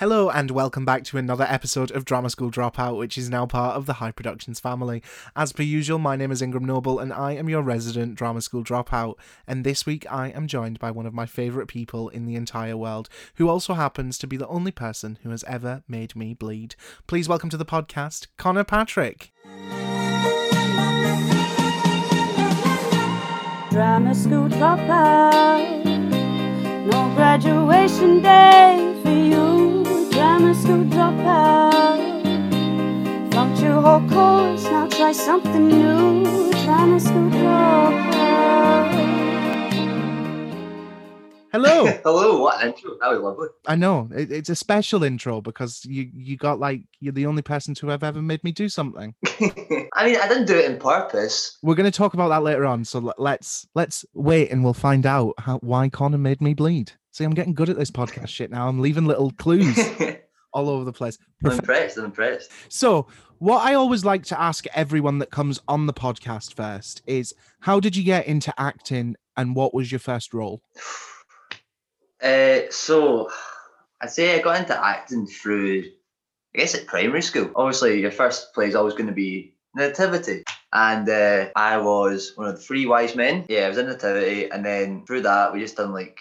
Hello and welcome back to another episode of Drama School Dropout, which is now part of the High Productions family. As per usual, my name is Ingram Noble and I am your resident Drama School Dropout. And this week I am joined by one of my favourite people in the entire world, who also happens to be the only person who has ever made me bleed. Please welcome to the podcast, Connor Patrick. Drama school dropout. No graduation day for you. Drama school dropout. Flunked your whole course, now try something new. Drama school dropout. Hello. Hello, what intro. That was lovely. I know it, it's a special intro because you you got like you're the only person to have ever made me do something. I mean, I didn't do it in purpose. We're going to talk about that later on. So l- let's let's wait and we'll find out how why Connor made me bleed. See, I'm getting good at this podcast shit now. I'm leaving little clues all over the place. I'm impressed. I'm impressed. So, what I always like to ask everyone that comes on the podcast first is how did you get into acting and what was your first role? Uh, so, I'd say I got into acting through, I guess, at primary school. Obviously, your first play is always going to be Nativity. And uh, I was one of the three wise men. Yeah, I was in Nativity. And then through that, we just done like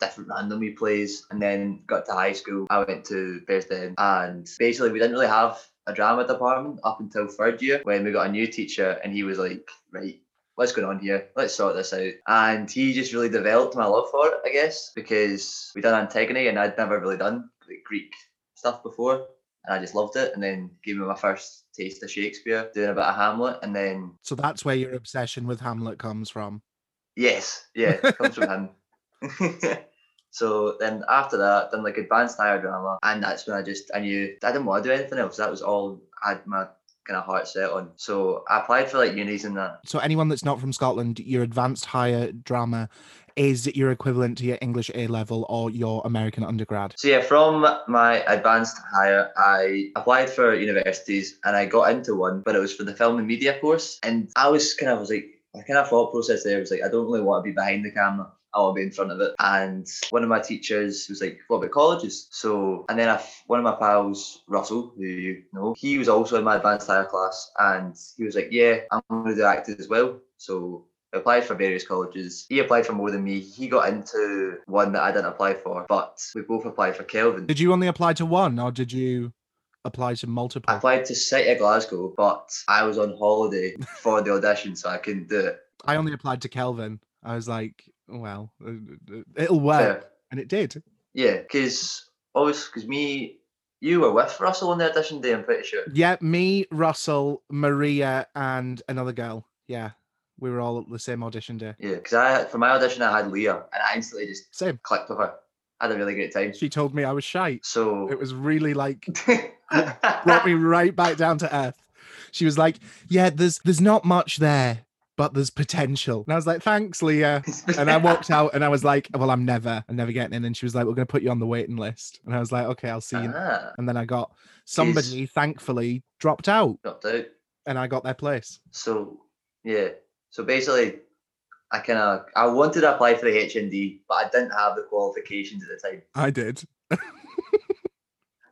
different random wee plays. And then got to high school. I went to Bearsden. And basically, we didn't really have a drama department up until third year when we got a new teacher. And he was like, right, what's going on here? Let's sort this out. And he just really developed my love for it, I guess, because we done Antigone and I'd never really done like Greek stuff before. And I just loved it. And then gave me my first taste of Shakespeare, doing a bit of Hamlet. And then, So that's where your obsession with Hamlet comes from. yes, yeah, it comes from him. so then after that, done like advanced higher drama. And that's when I just, I knew I didn't want to do anything else. That was all I had my kind of heart set on. So I applied for like unis and that. So anyone that's not from Scotland, your advanced higher drama is your equivalent to your English A level or your American undergrad. So yeah, from my advanced higher, I applied for universities and I got into one, but it was for the film and media course. And I was kind of was like, my kind of thought process there was like, I don't really want to be behind the camera. I want to be in front of it. And one of my teachers was like, "What about colleges?" So, and then I, one of my pals, Russell, who you know, he was also in my advanced higher class, and he was like, "Yeah, I'm going to do acting as well." So I applied for various colleges. He applied for more than me. He got into one that I didn't apply for, but we both applied for Kelvin. Did you only apply to one or did you apply to multiple? I applied to City of Glasgow, but I was on holiday for the audition, so I couldn't do it. I only applied to Kelvin. I was like, well, uh, uh, it'll work. Fair. And it did. Yeah, because always because me, you were with Russell on the audition day. I'm pretty sure. Yeah, me, Russell, Maria, and another girl. Yeah, we were all at the same audition day. Yeah, because I for my audition I had Leah, and I instantly just Same. clicked with her. I had a really great time. She told me I was shy. So It was really like brought me right back down to earth. She was like, "Yeah, there's there's not much there, but there's potential." And I was like, "Thanks, Leah." And I walked out, and I was like, "Well, I'm never, I'm never getting in." And she was like, "We're going to put you on the waiting list." And I was like, "Okay, I'll see you." Ah, And then I got somebody, thankfully, dropped out, dropped out. and I got their place. So yeah, so basically, I kind of I wanted to apply for the HND, but I didn't have the qualifications at the time. I did.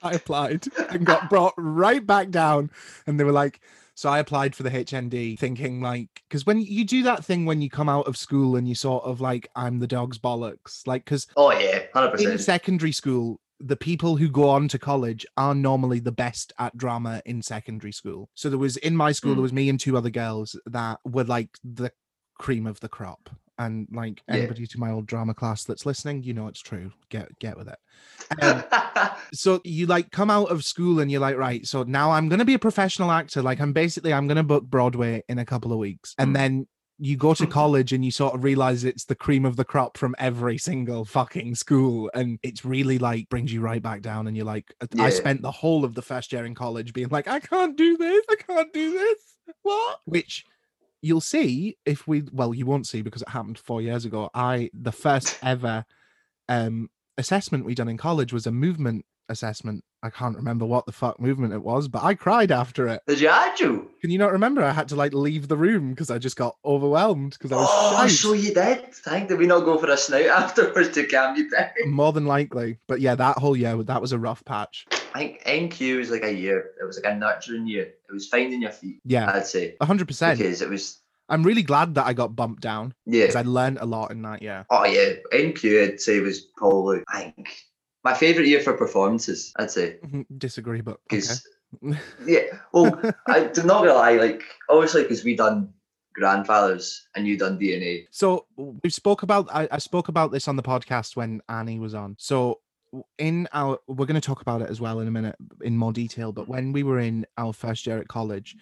I applied and got brought right back down. And they were like, so I applied for the HND thinking like, because when you do that thing when you come out of school and you sort of like, I'm the dog's bollocks, like, because Oh yeah, hundred in secondary school, the people who go on to college are normally the best at drama in secondary school. So there was in my school, there Mm. was me and two other girls that were like the cream of the crop. And like Yeah. anybody to my old drama class that's listening, you know it's true. Get get with it. Um, so you like come out of school and you're like, right, so now I'm gonna be a professional actor. Like I'm basically I'm gonna book Broadway in a couple of weeks. And Mm. then you go to college and you sort of realize it's the cream of the crop from every single fucking school. And it's really like brings you right back down. And you're like, I spent the whole of the first year in college being like, I can't do this, I can't do this. What? Which you'll see if we well, you won't see because it happened four years ago. I the first ever um assessment we done in college was a movement assessment. I can't remember what the fuck movement it was, but I cried after it. Did you actually? Can you not remember? I had to like leave the room because I just got overwhelmed because I was Oh, shite. so you did? Thank did we not go for a snout afterwards to calm you down? More than likely, but yeah, that whole year that was a rough patch. I think NQ was like a year. It was like a nurturing year. It was finding your feet, Yeah, I'd say. hundred percent. Because it was I'm really glad that I got bumped down yeah. because I learned a lot in that year. Oh yeah. NQ I'd say was probably I think my favourite year for performances, I'd say. Mm-hmm. Disagree, but okay. Yeah, well, I'm not gonna lie, like obviously because we done grandfathers and you done DNA. So we spoke about I, I spoke about this on the podcast when Annie was on. So in our we're going to talk about it as well in a minute in more detail but when we were in our first year at college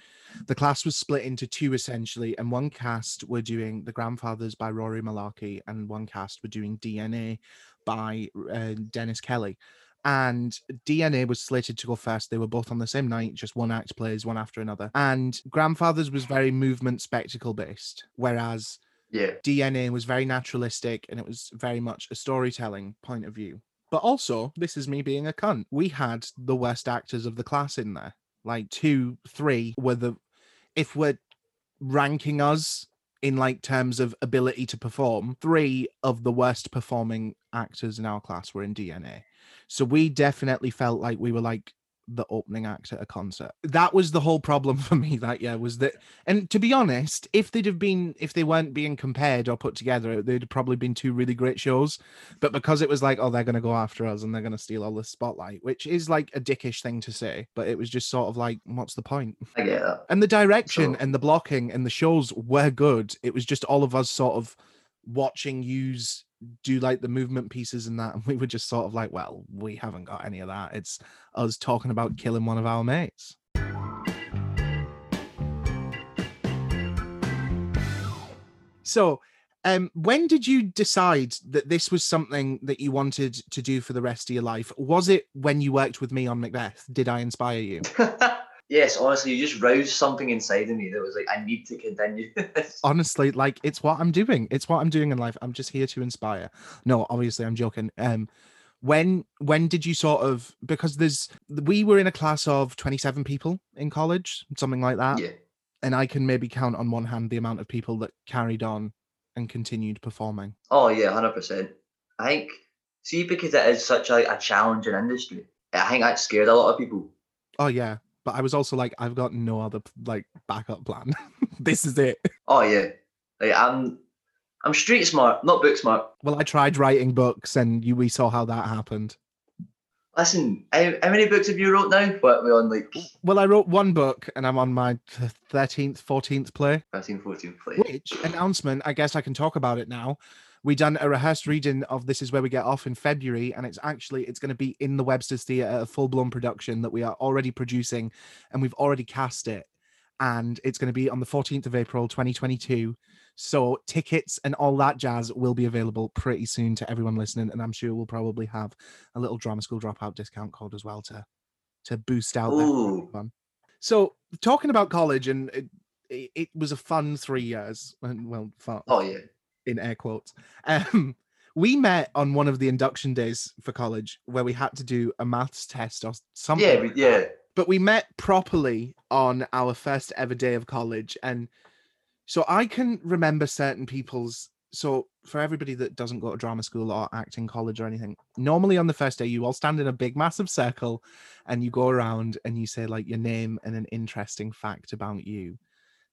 the class was split into two essentially and one cast were doing the grandfathers by rory mullarkey and one cast were doing dna by uh, dennis kelly and dna was slated to go first they were both on the same night just one act plays one after another and grandfathers was very movement spectacle based whereas Yeah. DNA was very naturalistic and it was very much a storytelling point of view. But also, this is me being a cunt. We had the worst actors of the class in there. Like two, three were the if we're ranking us in like terms of ability to perform, three of the worst performing actors in our class were in DNA. So we definitely felt like we were like the opening act at a concert. That was the whole problem for me that year was that and to be honest, if they'd have been if they weren't being compared or put together, they'd have probably been two really great shows. But because it was like, oh, they're gonna go after us and they're gonna steal all the spotlight, which is like a dickish thing to say, but it was just sort of like, what's the point? I get that. And the direction So- and the blocking and the shows were good. It was just all of us sort of watching yous do like the movement pieces and that. And we were just sort of like, well, we haven't got any of that. It's us talking about killing one of our mates. So, um, when did you decide that this was something that you wanted to do for the rest of your life? Was it when you worked with me on Macbeth? Did I inspire you? yes, honestly, you just roused something inside of me that was like, I need to continue this. honestly like it's what i'm doing it's what i'm doing in life i'm just here to inspire no obviously i'm joking um when when did you sort of because there's we were in a class of 27 people in college something like that yeah. and i can maybe count on one hand the amount of people that carried on and continued performing Oh yeah, hundred percent. I think see because it is such a, a challenging industry. I think that scared a lot of people. oh yeah but i was also like i've got no other like backup plan this is it Oh yeah, like I'm I'm street smart, not book smart. well i tried writing books and you we saw how that happened Listen, how, how many books have you wrote now? What we on like well i wrote one book and i'm on my 13th 14th play 13, 14 play? which announcement i guess i can talk about it now we done a rehearsed reading of this is where we get off in february and it's actually it's going to be in the webster's theatre a full-blown production that we are already producing and we've already cast it and it's going to be on the 14th of april 2022 so tickets and all that jazz will be available pretty soon to everyone listening and i'm sure we'll probably have a little drama school dropout discount code as well to to boost out that Ooh. fun. So talking about college and it, it, it was a fun three years and well fun Oh yeah. In air quotes. Um we met on one of the induction days for college where we had to do a maths test or something. Yeah, like yeah. But we met properly on our first ever day of college. And so I can remember certain people's. So for everybody that doesn't go to drama school or acting college or anything, normally on the first day, you all stand in a big, massive circle and you go around and you say like your name and an interesting fact about you.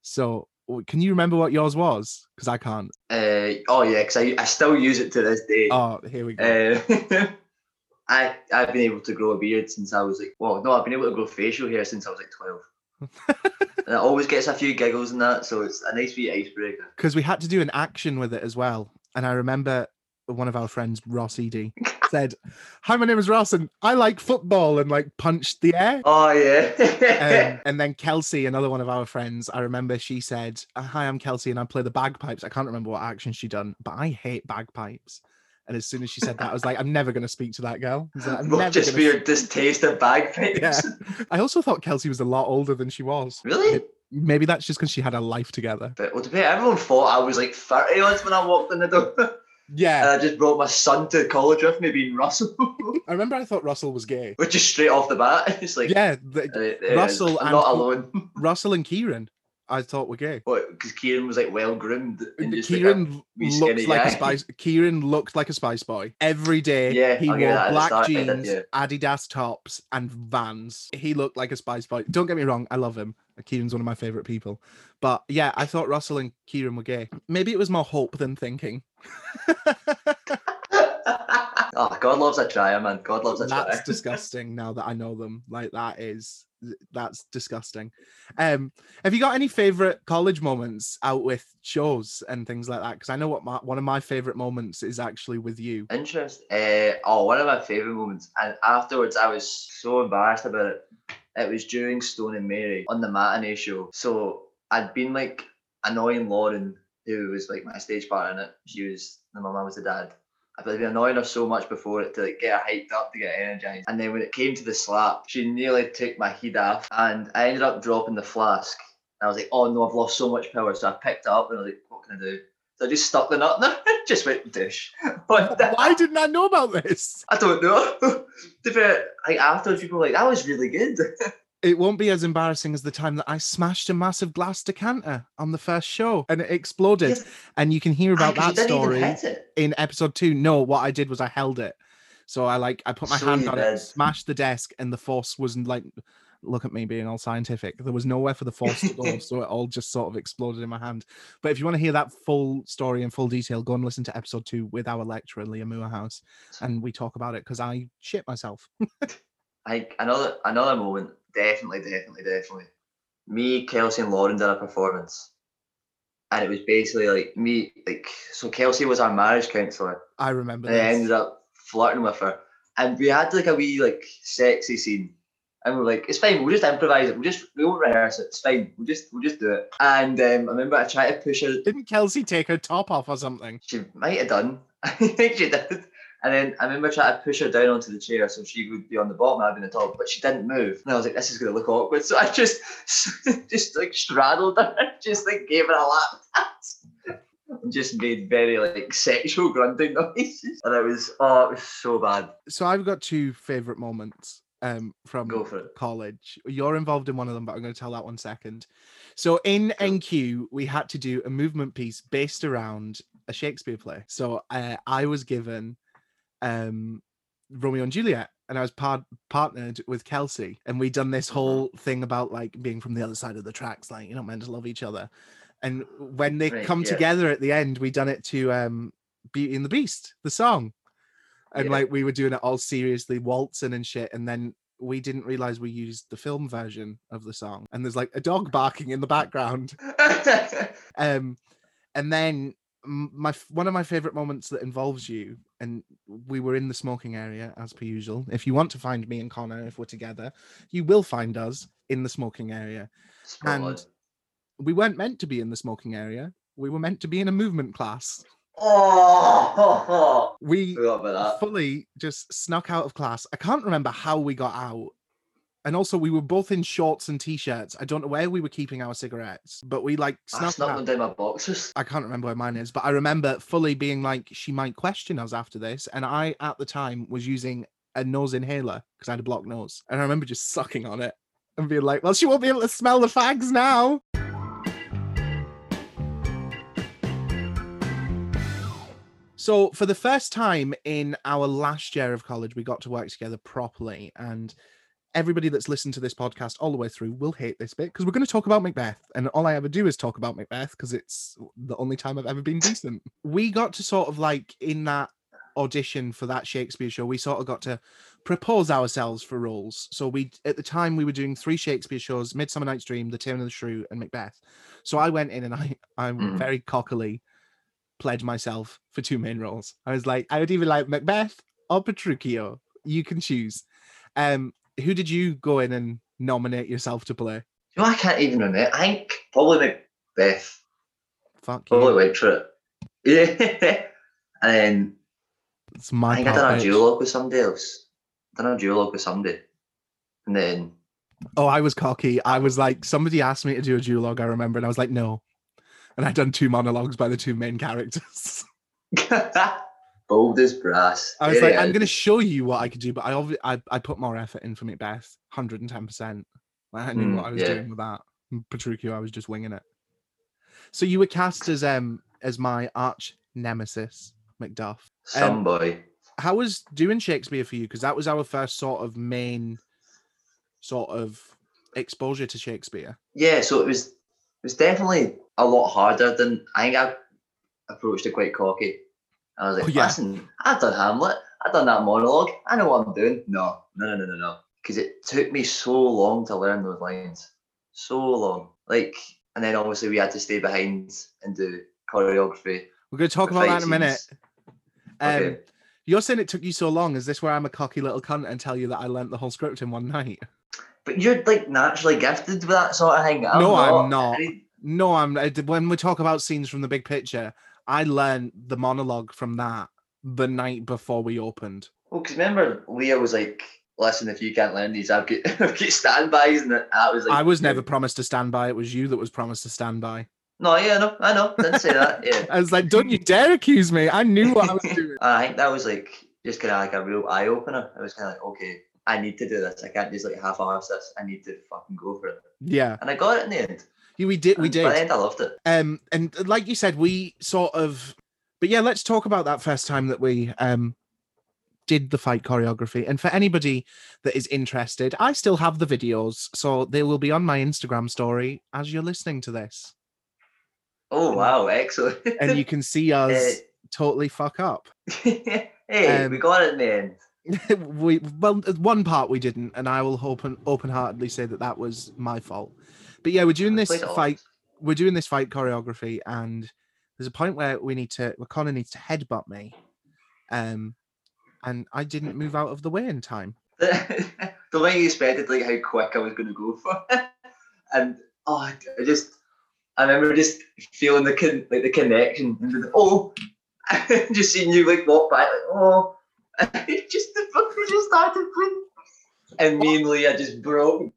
So can you remember what yours was? Because I can't. Uh, oh yeah, because I, I still use it to this day. Oh, here we go. Uh, I I've been able to grow a beard since I was like well no I've been able to grow facial hair since I was like twelve. and it always gets a few giggles and that, so it's a nice wee icebreaker. because we had to do an action with it as well. And I remember one of our friends, Ross Edie, said, Hi, my name is Ross, and I like football, and like punched the air. Oh yeah. Um, and then Kelsey, another one of our friends, I remember she said, Hi, I'm Kelsey, and I play the bagpipes. I can't remember what action she done, but I hate bagpipes. And as soon as she said that, I was like, I'm never going to speak to that girl. Like, I'm Well, never just for your distaste of bagpipes. Yeah. I also thought Kelsey was a lot older than she was. Really? Maybe that's just because she had a life together. But well, to be everyone thought I was like 30 when I walked in the door. Yeah, and I just brought my son to college with me, being Russell, I remember. I thought Russell was gay. which is straight off the bat. It's like, Yeah, the- uh, is. Russell I'm and- not alone. Russell and Kieran. I thought were gay. What? Because Kieran was like well groomed. And just, like, a- Kieran wee looks like a spice. Kieran looked like a spice boy every day. Yeah, he I'll wore that at the black jeans, yeah. Adidas tops, and Vans. He looked like a spice boy. Don't get me wrong, I love him. Kieran's one of my favorite people. But yeah, I thought Russell and Kieran were gay. Maybe it was more hope than thinking. oh, God loves a trier, man. God loves a that's disgusting now that I know them. Like that is that's disgusting. Um, have you got any favorite college moments out with shows and things like that? Because I know what my, one of my favorite moments is actually with you. Interest. Uh, oh, one of my favourite moments. And afterwards, I was so embarrassed about it. It was during Stone and Mary on the matinee show. So I'd been like annoying Lauren, who was like my stage partner in it. She was, and my mum was the dad. I've been annoying her so much before it to like get her hyped up to get energized. And then when it came to the slap, she nearly took my head off, and I ended up dropping the flask. And I was like, "Oh no, I've lost so much power." So I picked it up and I was like, "What can I do?" So I just stuck the nut in there, just went dish. Why didn't I know about this? I don't know. to be fair, like afterwards, people were like, that was really good. It won't be as embarrassing as the time that I smashed a massive glass decanter on the first show and it exploded. Yes. And you can hear about 'cause that story Even hit it. in episode two. No, what I did was I held it. So I like I put my So hand on it, smashed the desk, and the force wasn't like look at me being all scientific. There was nowhere for the force to go, so it all just sort of exploded in my hand. But if you want to hear that full story in full detail, go and listen to episode two with our lecturer Leah Moorhouse, and we talk about it because I shit myself. Like another another moment, definitely, definitely, definitely. Me, Kelsey, and Lauren did a performance, and it was basically like me, like so. Kelsey was our marriage counselor, I remember and I ended up flirting with her, and we had like a wee like sexy scene. And we're like, it's fine. We'll just improvise it. We'll just we won't rehearse it. It's fine. We'll just we'll just do it. And um, I remember I tried to push her Didn't Kelsey take her top off or something? She might have done. I think she did. And then I remember trying to push her down onto the chair so she would be on the bottom, I'd be on the top, but she didn't move. And I was like, this is gonna look awkward. So I just just like straddled her, just like gave her a lap dance. And just made very like sexual grunting noises. And it was oh it was so bad. So I've got two favorite moments um from Go for it. college. You're involved in one of them, but I'm going to tell that one second. So in. NQ, we had to do a movement piece based around a Shakespeare play. So uh, I was given um Romeo and Juliet, and I was part partnered with Kelsey, and we done this Mhm. whole thing about like being from the other side of the tracks, like you're not meant to love each other. And when they Right, come yeah. together at the end, we done it to um Beauty and the Beast, the song. And Yeah. like we were doing it all seriously, waltzing and shit, and then we didn't realize we used the film version of the song. And there's like a dog barking in the background. Um, and then my one of my favorite moments that involves you, and we were in the smoking area as per usual. If you want to find me and Connor, if we're together, you will find us in the smoking area. And- We weren't meant to be in the smoking area. We were meant to be in a movement class. oh, We forgot about that. fully just snuck out of class. I can't remember how we got out. And also, we were both in shorts and t-shirts. I don't know where we were keeping our cigarettes, but we like I snuck them down my boxes. I can't remember where mine is, but I remember fully being like, she might question us after this. And I, at the time, was using a nose inhaler because I had a blocked nose. And I remember just sucking on it and being like, well, she won't be able to smell the fags now. So, for the first time in our last year of college, we got to work together properly. And everybody that's listened to this podcast all the way through will hate this bit because we're going to talk about Macbeth. And all I ever do is talk about Macbeth because it's the only time I've ever been decent. we got to sort of like in that audition for that Shakespeare show, we sort of got to propose ourselves for roles. So we at the time we were doing three Shakespeare shows: Midsummer Night's Dream, The Taming of the Shrew, and Macbeth. So I went in and I I Mhm. very cockily pledged myself for two main roles. I was like, I would either like Macbeth or Petruchio. You can choose. Um, who did you go in and nominate yourself to play? You know, I can't even remember. I think probably Macbeth. Fuck you. Probably went for it. Yeah. and then It's my I think I done a duologue with somebody else. I Done a duologue with somebody. And then Oh, I was cocky. I was like, somebody asked me to do a duologue, I remember, and I was like, no. And I'd done two monologues by the two main characters. Bold as brass. I was There like, it I'm going to show you what I could do, but I obviously I, I put more effort in for Macbeth, hundred and ten percent. I knew Mm, what I was yeah. doing with that. Petruchio, I was just winging it. So you were cast as um as my arch nemesis, Macduff. Some boy. How was doing Shakespeare for you? Because that was our first sort of main sort of exposure to Shakespeare. Yeah, so it was it was definitely a lot harder than I think I approached it quite cocky. I was like, Oh, yeah. listen, I've done Hamlet, I've done that monologue, I know what I'm doing. No, no, no, no, no, no. Because it took me so long to learn those lines. So long. Like, and then obviously we had to stay behind and do choreography. We're going to talk about that in a minute. Um, Okay. You're saying it took you so long. Is this where I'm a cocky little cunt and tell you that I learnt the whole script in one night? But you're like naturally gifted with that sort of thing. No, I'm not. I mean, No, I'm. When we talk about scenes from the big picture, I learned the monologue from that the night before we opened. Well, because remember, Leah was like, "Listen, if you can't learn these, I've got I've got standbys," and that I was like, I was never promised to stand by. It was you that was promised to stand by. No, yeah, no, I know, didn't say that. Yeah, I was like, "Don't you dare accuse me! I knew what I was doing." I think that was like just kind of like a real eye opener. I was kind of like, okay, I need to do this. I can't just like half-ass this. I need to fucking go for it, Yeah, and I got it in the end. We did. We And By the did. end, I loved it. Um, and like you said, we sort of. But yeah, let's talk about that first time that we um did the fight choreography. And for anybody that is interested, I still have the videos, so they will be on my Instagram story as you're listening to this, Oh wow, excellent. and you can see us totally fuck up. hey, we Um, got it man. we well, uh, one part we didn't, and I will open open heartedly say that that was my fault. But yeah, we're doing this fight. We're doing this fight choreography, and there's a point where we need to. Where Connor needs to headbutt me, um, and I didn't move out of the way in time. the, way you expected like how quick I was going to go for, it. and oh, I I just I remember just feeling the con- like the connection and the, oh, just seeing you like walk by like oh, just the fucking just started, and me and Leah just broke.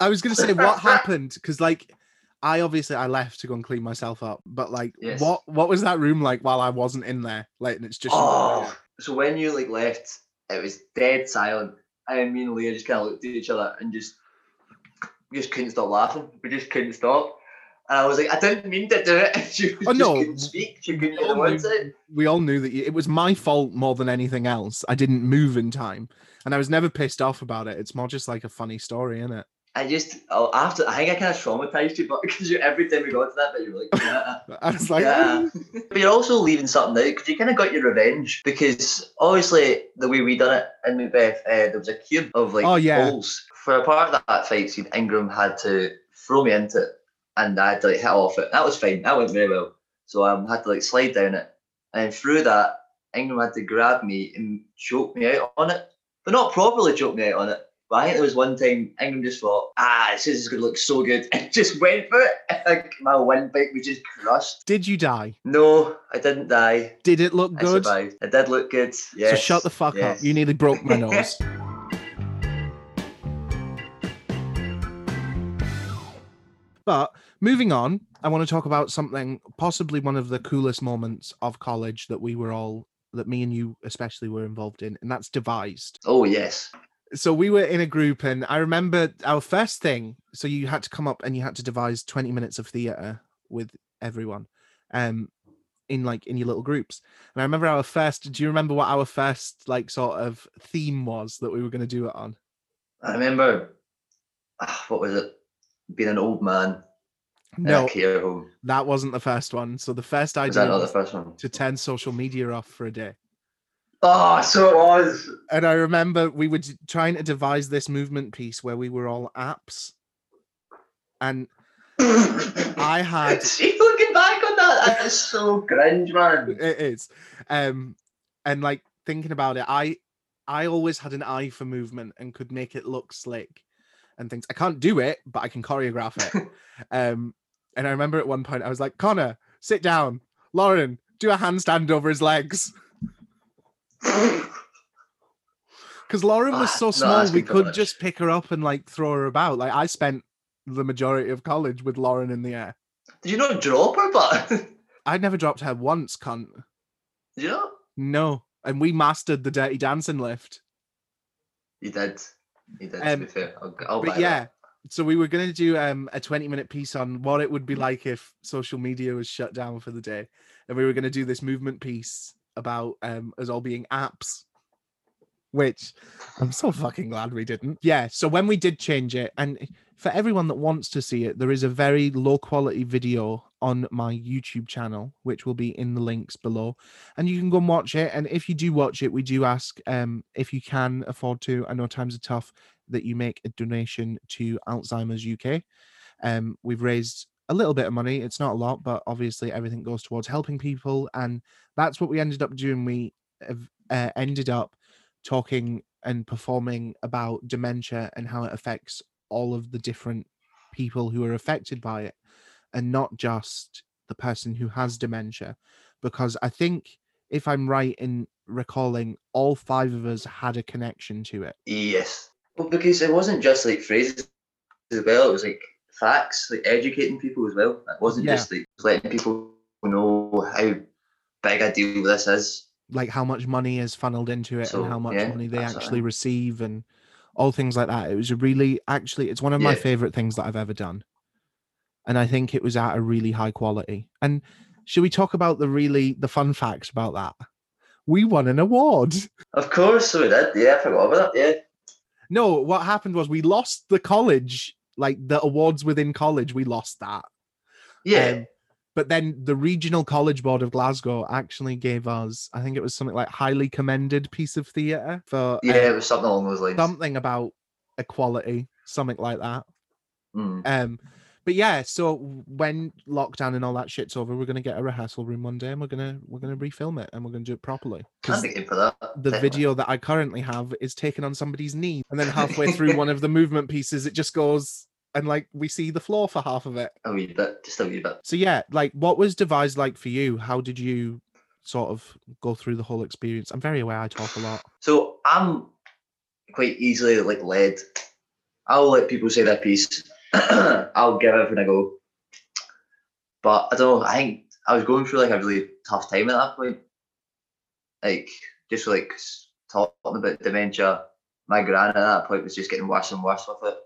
I was gonna say what happened because like. I obviously I left to go and clean myself up, but like, Yes. what what was that room like while I wasn't in there? Like, and it's just Oh, so when you like left, it was dead silent, and me and Leah just kind of looked at each other and just we just couldn't stop laughing. We just couldn't stop. And I was like, I didn't mean to do it. She Oh, just no. couldn't speak. She couldn't get the words out. we all knew that you, it was my fault more than anything else. I didn't move in time, and I was never pissed off about it. It's more just like a funny story, isn't it? I just, oh, after, I think I kind of traumatized you, but because you every time we got to that bit, you were like, yeah. I was like, yeah. but you're also leaving something out because you kind of got your revenge because obviously the way we done it in Macbeth, uh, there was a cube of like Oh, yeah. holes. For a part of that fight scene, Ingram had to throw me into it and I had to like hit off it. That was fine. That went very well. So I um, had to like slide down it and through that, Ingram had to grab me and choke me out on it, but not properly choke me out on it. But I think there was one time Ingram just thought, ah, this is going to look so good, and just went for it. Like my windpipe was just crushed. did you die? No, I didn't die. Did it look I good? survived. It did look good. Yes. So shut the fuck yes. up. You nearly broke my nose. but moving on, I want to talk about something possibly one of the coolest moments of college that we were all that me and you especially were involved in, and that's devised. Oh yes. So we were in a group and i remember our first thing so you had to come up and you had to devise 20 minutes of theater with everyone um in like in your little groups and i remember our first do you remember what our first like sort of theme was that we were going to do it on I remember. ah, what was it? Being an old man no that wasn't the first one so the first Was idea that not the first one? to turn social media off for a day Oh, so it was. and i remember we were trying to devise this movement piece where we were all apps. And I had- See, looking back on that, that is so cringe, man. it is. Um and like thinking about it i i always had an eye for movement and could make it look slick and things. I can't do it but i can choreograph it. Um and i remember at one point i was like connor sit down. Lauren do a handstand over his legs because lauren was Ah, so small we could just pick her up and like throw her about like i spent the majority of college with lauren in the air Did you not drop her? But i never dropped her once cunt you? No, and we mastered the Dirty Dancing lift. You did. You did. Um, to be fair, I'll, I'll but yeah, that. so we were going to do um, a 20 minute piece on what it would be like if social media was shut down for the day. And we were going to do this movement piece about um, us all being apps, which I'm so fucking glad we didn't. Yeah. So when we did change it, and for everyone that wants to see it, there is a very low quality video on my YouTube channel, which will be in the links below. And you can go and watch it. And if you do watch it, we do ask um, if you can afford to. I know times are tough that you make a donation to Alzheimer's UK. Um, we've raised a little bit of money. It's not a lot, but obviously everything goes towards helping people, and that's what we ended up doing. We uh, ended up talking and performing about dementia and how it affects all of the different people who are affected by it, and not just the person who has dementia. Because I think, if I'm right in recalling, all five of us had a connection to it. Yes. Well, because it wasn't just like phrases as well. It was like facts, like educating people as well. It wasn't Yeah. just like letting people know how big a deal this is. like how much money is funneled into it So, and how much yeah, money they that's what I actually receive and all things like that. It was a really actually it's one of my favorite things that I've ever done. And I think it was at a really high quality. And should we talk about the really the fun facts about that? We won an award. Of course, so we did. Yeah, I forgot about that. Yeah. No, what happened was we lost the college, like the awards within college, we lost that. Yeah. Um, but then the regional college board of Glasgow actually gave us, I think it was something like highly commended piece of theatre for yeah, um, it was something along those lines. something about equality, something like that. Mm. Um, but yeah, so when lockdown and all that shit's over, we're gonna get a rehearsal room one day, and we're gonna we're gonna refilm it, and we're gonna do it properly. Because for that. the definitely. video that I currently have is taken on somebody's knee, and then halfway through one of the movement pieces, it just goes and like we see the floor for half of it. A wee bit, just a wee bit. So yeah, like what was devised like for you? How did you sort of go through the whole experience? I'm very aware I talk a lot. So I'm quite easily like led. I'll let people say their piece. I'll give everything a go. But I don't know. I think I was going through like a really tough time at that point. Like just like talking about dementia. My gran at that point was just getting worse and worse with it.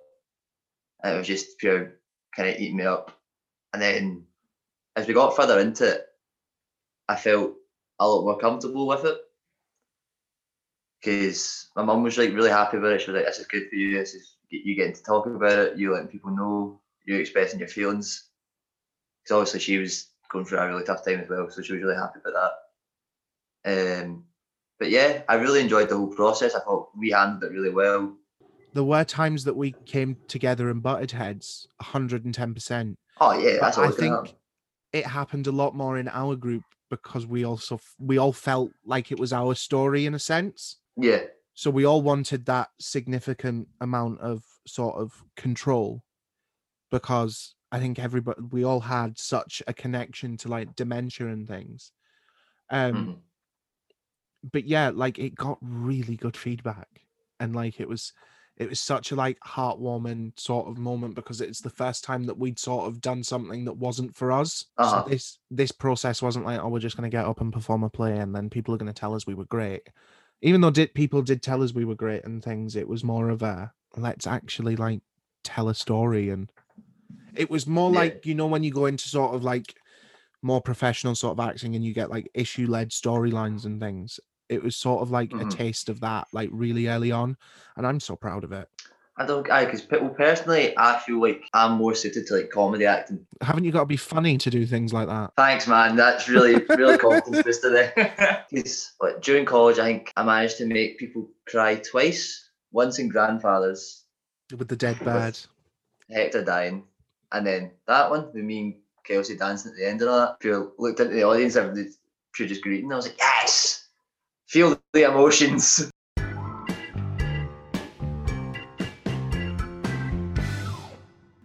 It was just pure kind of eating me up. And then as we got further into it, I felt a lot more comfortable with it because my mum was like really happy about it. She was like, "This is good for you. This is you getting to talk about it. You letting people know. You're expressing your feelings." Because obviously she was going through a really tough time as well, so she was really happy about that. Um, but yeah, I really enjoyed the whole process. I thought we handled it really well. There were times that we came together and butted heads, 110%. Oh yeah, that's I think it happened a lot more in our group because we also we all felt like it was our story in a sense. Yeah, So we all wanted that significant amount of sort of control because I think everybody we all had such a connection to like dementia and things. Um mhm. but yeah, like it got really good feedback, and like it was, it was such a like heartwarming sort of moment because it's the first time that we'd sort of done something that wasn't for us. Uh-huh. So this this process wasn't like, oh, we're just gonna get up and perform a play, and then people are gonna tell us we were great. Even though did people did tell us we were great and things, it was more of a let's actually like tell a story, and it was more Yeah. like you know when you go into sort of like more professional sort of acting and you get like issue led storylines and things it was sort of like Mhm. a taste of that like really early on and i'm so proud of it I don't. I because well, personally, I feel like I'm more suited to like comedy acting. haven't you got to be funny to do things like that Thanks, man. That's really, really confidence booster there. Because like, during college, I think I managed to make people cry twice. Once in Grandfathers, with the dead bird Hector dying, and then that one with me and Kelsey dancing at the end of that. Pure looked into the audience, everybody pure just greeting. I was like, yes, feel the emotions.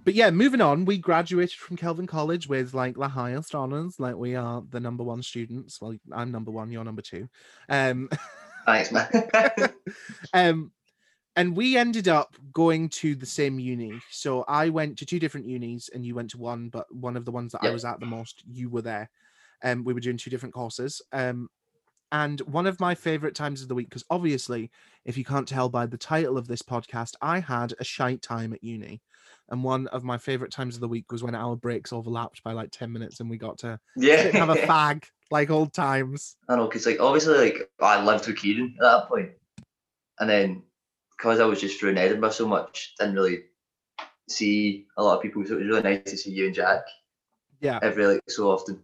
but yeah moving on we graduated from kelvin college with like the highest honors like we are the number one students. Well i'm number one you're number two. Um Thanks, man. um and we ended up going to the same uni. So i went to two different unis and you went to one but one of the ones that i was at the most you were there. And we were doing two different courses. Um And one of my favorite times of the week, because obviously, if you can't tell by the title of this podcast, I had a shite time at uni. And one of my favorite times of the week was when our breaks overlapped by like 10 minutes and we got to Yeah. have a fag like old times. I know, because like obviously like I lived with Kieran at that point, and then because I was just through in Edinburgh so much, didn't really see a lot of people. So it was really nice to see you and Jack Yeah. every like so often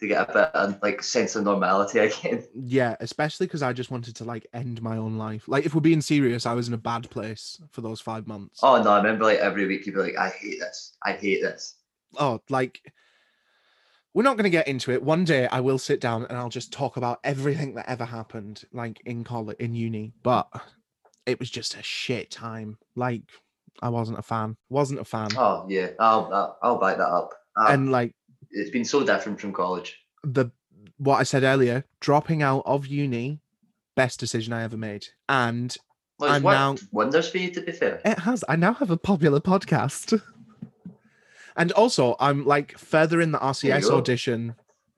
to get a bit of like sense of normality again. Yeah, especially because I just wanted to like end my own life. Like, if we're being serious, I was in a bad place for those five months. Oh no, I remember like every week you'd be like, I hate this, I hate this. oh, like we're not going to get into it. One day I will sit down and I'll just talk about everything that ever happened, like in college, in uni. But it was just a shit time. Like I wasn't a fan. Wasn't a fan. Oh yeah, I'll I'll, I'll back that up. Uh, And like it's been so different from college. the what I said earlier, dropping out of uni, best decision I ever made. And Well, I'm now- wonders for you to be fair. It has. I now have a popular podcast. and also, I'm like further in the RCS audition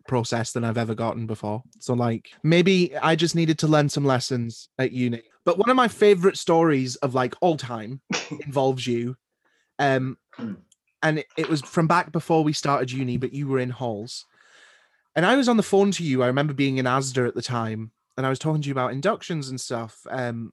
process than I've ever gotten before. So, like, maybe I just needed to learn some lessons at uni. But one of my favorite stories of like all time involves you. Um, Hmm. And it, it was from back before we started uni, but you were in halls. And I was on the phone to you. I remember being in ASDA at the time, and I was talking to you about inductions and stuff. Um,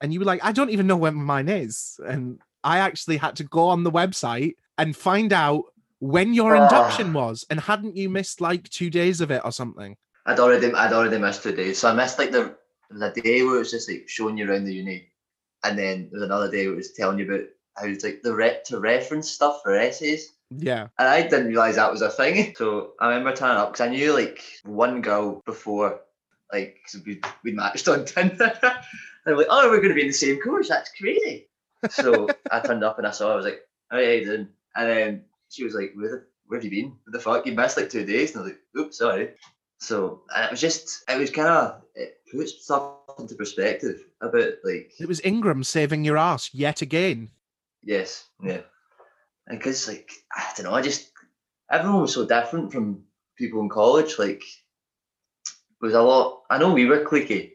and you were like, I don't even know when mine is. And I actually had to go on the website and find out when your Ah. induction was. And hadn't you missed like two days of it or something? I'd already I'd already missed two days, so I missed like the a day where it was just like showing you around the uni, and then there was another day where it was telling you about how like the re- to reference stuff for essays. Yeah. And I didn't realise that was a thing. So I remember turning up because I knew like one girl before, like 'cause we we matched on Tinder. and I'm like, oh, we're going to be in the same course. That's crazy. So I turned up and I saw. her, I was like, oh, how you doing? And then she was like, where the where have you been? What the fuck? You missed like two days. And I was like, oops, sorry. So and it was just, it was kind of, it puts stuff into perspective about like It was Ingram saving your ass yet again. Yes, yeah. And because, like, I don't know, I just, everyone was so different from people in college. Like, it was a lot, I know we were cliquey,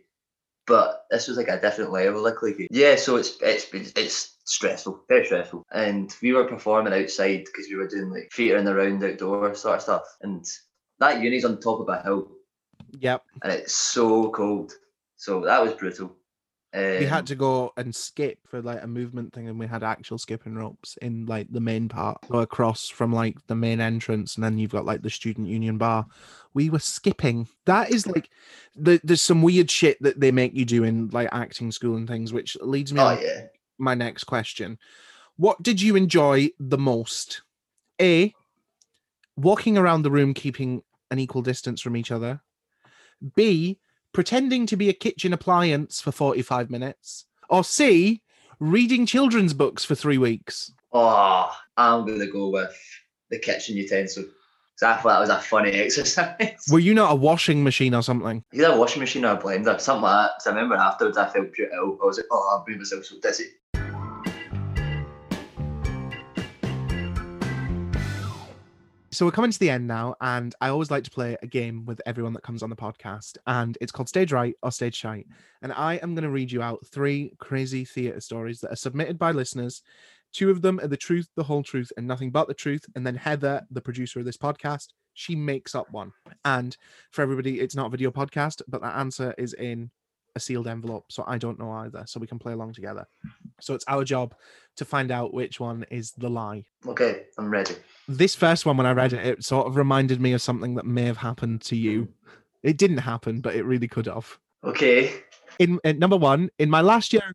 but this was like a different level of cliquey. Yeah, so it's, it's, it's, it's stressful, very stressful. And we were performing outside because we were doing like theatre in the round outdoor sort of stuff. And that uni's on top of a hill Yep. and it's so cold. So that was brutal. Um, we had to go and skip for like a movement thing and we had actual skipping ropes in like the main part go across from like the main entrance and then you've got like the student union bar. We were skipping. That is like the, there's some weird shit that they make you do in like acting school and things which leads me Oh, on yeah. my next question. What did you enjoy the most? A walking around the room keeping an equal distance from each other. B pretending to be a kitchen appliance for 45 minutes or c reading children's books for three weeks Oh, I'm gonna go with the kitchen utensil. I thought that was a funny exercise. were you not a washing machine or something Either a washing machine or a blender, something like that. 'Cause I remember afterwards I felt pure ill. I was like, oh, I've made myself so dizzy. So we're coming to the end now, and I always like to play a game with everyone that comes on the podcast, and it's called Stage Right or Stage Shite. And I am going to read you out three crazy theatre stories that are submitted by listeners. Two of them are the truth, the whole truth, and nothing but the truth. And then Heather, the producer of this podcast, she makes up one. And for everybody, it's not a video podcast, but that answer is in a sealed envelope. So I don't know either. So we can play along together. So it's our job to find out which one is the lie Okay, I'm ready. this first one when I read it, it sort of reminded me of something that may have happened to you. It didn't happen, but it really could have. Okay. In, in number one, in my last year,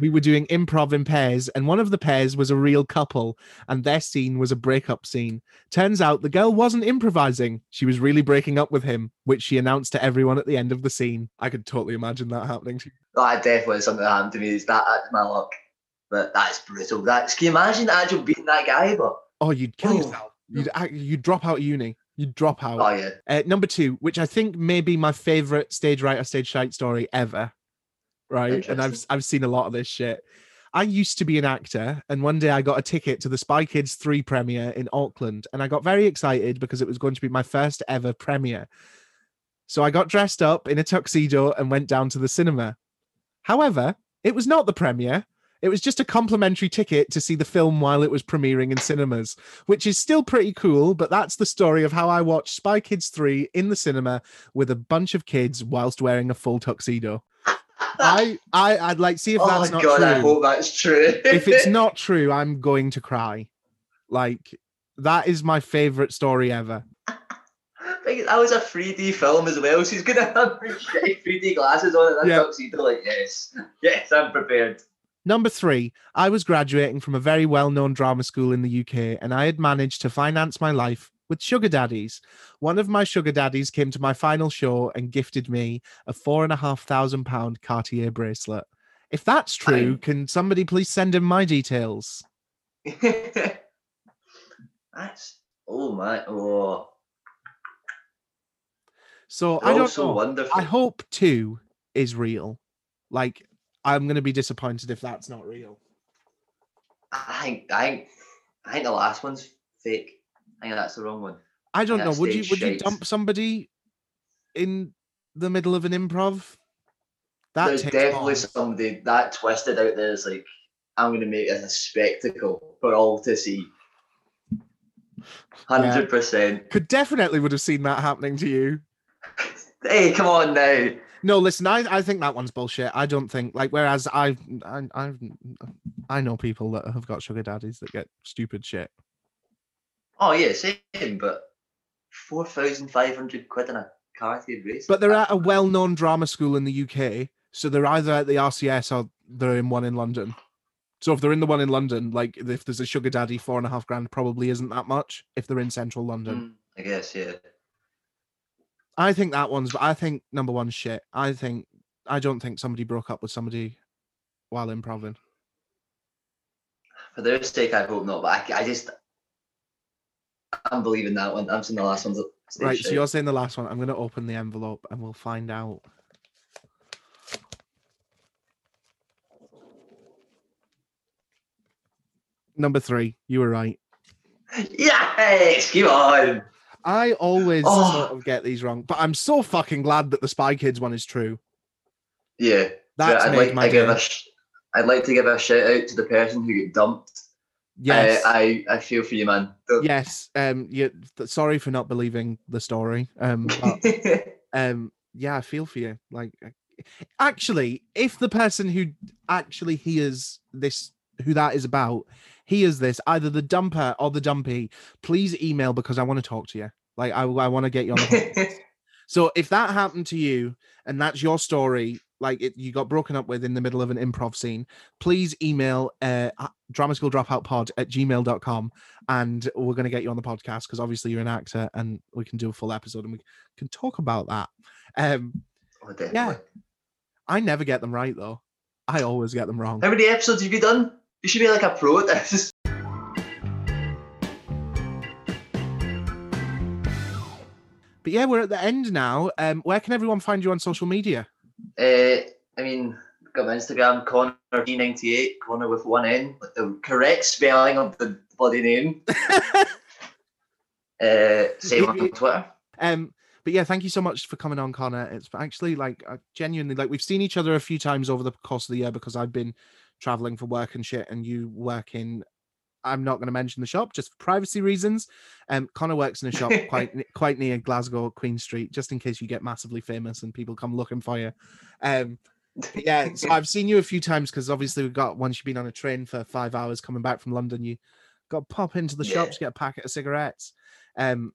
we were doing improv in pairs, and one of the pairs was a real couple, and their scene was a breakup scene. Turns out the girl wasn't improvising; she was really breaking up with him, which she announced to everyone at the end of the scene. I could totally imagine that happening. That definitely something that happened to me. Is that that's my luck. But that's brutal. That's can you imagine actually beating that guy? But Oh, you'd kill Oh, yourself. You'd act- you'd drop out of uni. You'd drop out. oh yeah. Uh, number two, which I think may be my favorite stage or stage shite story ever. Right. And I've I've seen a lot of this shit. I used to be an actor, and one day I got a ticket to the Spy Kids 3 premiere in Auckland, and I got very excited because it was going to be my first ever premiere. So I got dressed up in a tuxedo and went down to the cinema. However, it was not the premiere. It was just a complimentary ticket to see the film while it was premiering in cinemas, which is still pretty cool. But that's the story of how I watched Spy Kids 3 in the cinema with a bunch of kids whilst wearing a full tuxedo. I, I, I'd like see if oh that's my not god, true. I hope that's true. if it's not true, I'm going to cry. Like that is my favorite story ever. That was a 3D film as well, so he's gonna have 3D glasses on and that tuxedo. Like, yes, yes, I'm prepared. Number three, I was graduating from a very well known drama school in the UK, and I had managed to finance my life with sugar daddies. One of my sugar daddies came to my final show and gifted me a four and a half thousand pound Cartier bracelet. If that's true, Aye. can somebody please send him my details? that's oh my oh, So they're I don't know. wonderful. I hope two is real. Like, I'm going to be disappointed if that's not real. I think I think I think the last one's fake. I think that's the wrong one. I don't know. Would you would you dump somebody in the middle of an improv? That There's definitely balls. somebody that twisted out there is like, I'm gonna make this a spectacle for all to see. Hundred percent. Could definitely would have seen that happening to you. Hey, come on now. No, listen, I, I think that one's bullshit. I don't think like whereas I I I I know people that have got sugar daddies that get stupid shit. Oh yeah, same, but four thousand five hundred quid in a Cartier bracelet. But they're at a well-known drama school in the UK, so they're either at the RCS or they're in one in London. So if they're in the one in London, like if there's a sugar daddy, four and a half grand probably isn't that much. If they're in central London, Mm, I guess yeah. I think that one's. I think number one's shit. I think I don't think somebody broke up with somebody while improving. For their sake, I hope not. But I, I just, I'm believing that one. I'm saying the last one's Right, so you're saying the last one. I'm going to open the envelope and we'll find out. Number three, you were right. Yes, come on. I always Oh. sort of get these wrong, but I'm so fucking glad that the Spy Kids one is true. Yeah. That's I'd made like my to give a I'd like to give a shout out to the person who got dumped. Yes, I, I, I feel for you, man. Don't- yes. Um, you. Sorry for not believing the story. Um, but um yeah i feel for you like actually if the person who actually hears this who that is about hears this either the dumper or the dumpy please email because i want to talk to you like i, I want to get you on the so if that happened to you and that's your story like it, you got broken up with in the middle of an improv scene please email uh drama school dropout pod at gmail.com and we're going to get you on the podcast because obviously you're an actor and we can do a full episode and we can talk about that um Oh. Yeah. i never get them right though i always get them wrong How many episodes have you done? You should be like a pro at this. but yeah we're at the end now um where can everyone find you on social media Uh, I mean, got my Instagram, Connor D98, Connor with one N, with the correct spelling of the bloody name. Uh, same on Twitter. Um, but yeah, thank you so much for coming on, Connor. It's actually like uh, genuinely like we've seen each other a few times over the course of the year because I've been traveling for work and shit, and you work in. I'm not going to mention the shop just for privacy reasons. Um, Connor works in a shop quite quite near Glasgow Queen Street, just in case you get massively famous and people come looking for you. Um, yeah, so I've seen you a few times because obviously we've got once you've been on a train for five hours coming back from London, you got to pop into the Yeah. shops, get a packet of cigarettes. Um,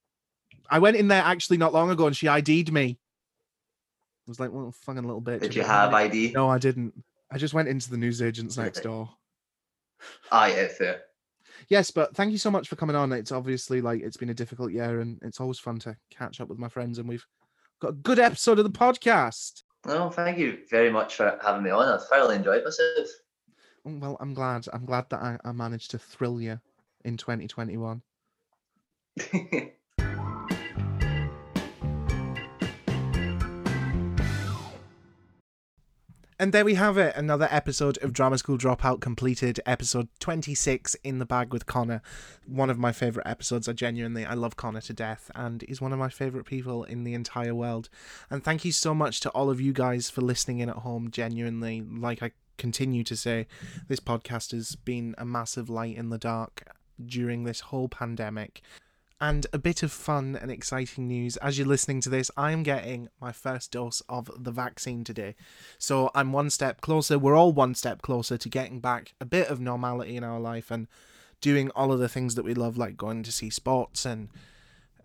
I went in there actually not long ago and she ID'd me. I was like, well, fucking little bitch. Did you have it." ID? No, I didn't. I just went into the newsagents next door. Ah, yeah, fair. Yes, but thank you so much for coming on. It's obviously like it's been a difficult year and it's always fun to catch up with my friends and we've got a good episode of the podcast. Well, thank you very much for having me on. I thoroughly enjoyed myself. Oh, Well, I'm glad. I'm glad that I, I managed to thrill you in 2021. And there we have it, another episode of Drama School Dropout completed, episode 26 in the bag with Connor. One of my favourite episodes. I genuinely, I love Connor to death, and he's one of my favourite people in the entire world. And thank you so much to all of you guys for listening in at home, genuinely. Like I continue to say, this podcast has been a massive light in the dark during this whole pandemic. And a bit of fun and exciting news. As you're listening to this, I am getting my first dose of the vaccine today. So I'm one step closer. We're all one step closer to getting back a bit of normality in our life and doing all of the things that we love, like going to see sports. And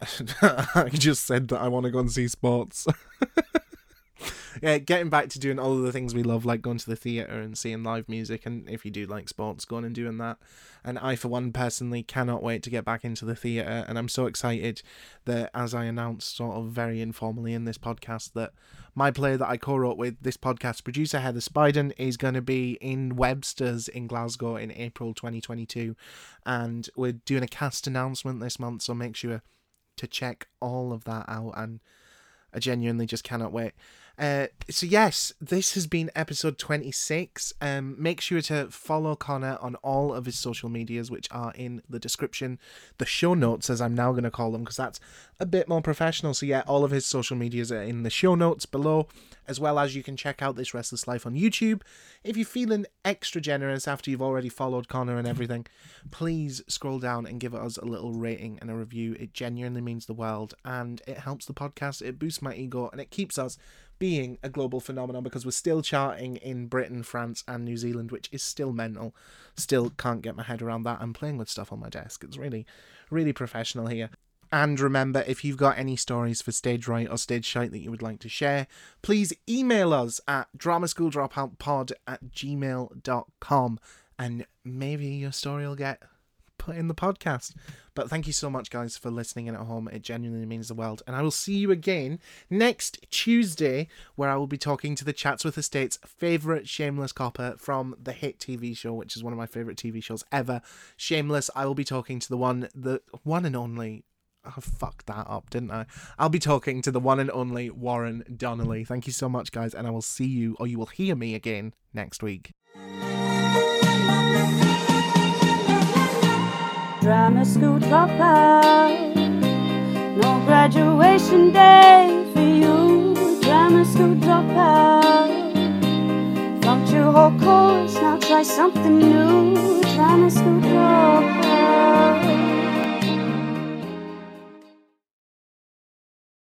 I just said that I want to go and see sports. yeah, getting back to doing all of the things we love, like going to the theatre and seeing live music, and if you do like sports, going and doing that. And I, for one, personally cannot wait to get back into the theatre, and I'm so excited that, as I announced sort of very informally in this podcast, that my play that I co-wrote with this podcast producer Heather Spiden is going to be in Webster's in Glasgow in April 2022, and we're doing a cast announcement this month, so make sure to check all of that out and. I genuinely just cannot wait. Uh, so yes, this has been episode 26. Um, make sure to follow Connor on all of his social medias, which are in the description, the show notes, as I'm now going to call them, because that's a bit more professional. So yeah, all of his social medias are in the show notes below, as well as you can check out this Restless Life on YouTube. If you're feeling extra generous after you've already followed Connor and everything, please scroll down and give us a little rating and a review. It genuinely means the world, and it helps the podcast. It boosts my ego, and it keeps us being a global phenomenon because we're still charting in Britain, France, and New Zealand, which is still mental. Still can't get my head around that. I'm playing with stuff on my desk. It's really, really professional here. And remember, if you've got any stories for stage right or stage shite that you would like to share, please email us at dramaschooldropoutpod at gmail.com and maybe your story will get put in the podcast. But thank you so much, guys, for listening in at home. It genuinely means the world. And I will see you again next Tuesday, where I will be talking to the Chatsworth Estates' favourite shameless copper from the hit TV show, which is one of my favourite TV shows ever. Shameless. I will be talking to the one, the one and only. I fucked that up, didn't I? I'll be talking to the one and only Warren Donnelly. Thank you so much, guys, and I will see you, or you will hear me again next week. Drama school dropout. No graduation day for you, Drama school dropout. Flunked your whole course, now try something new, Drama school dropout.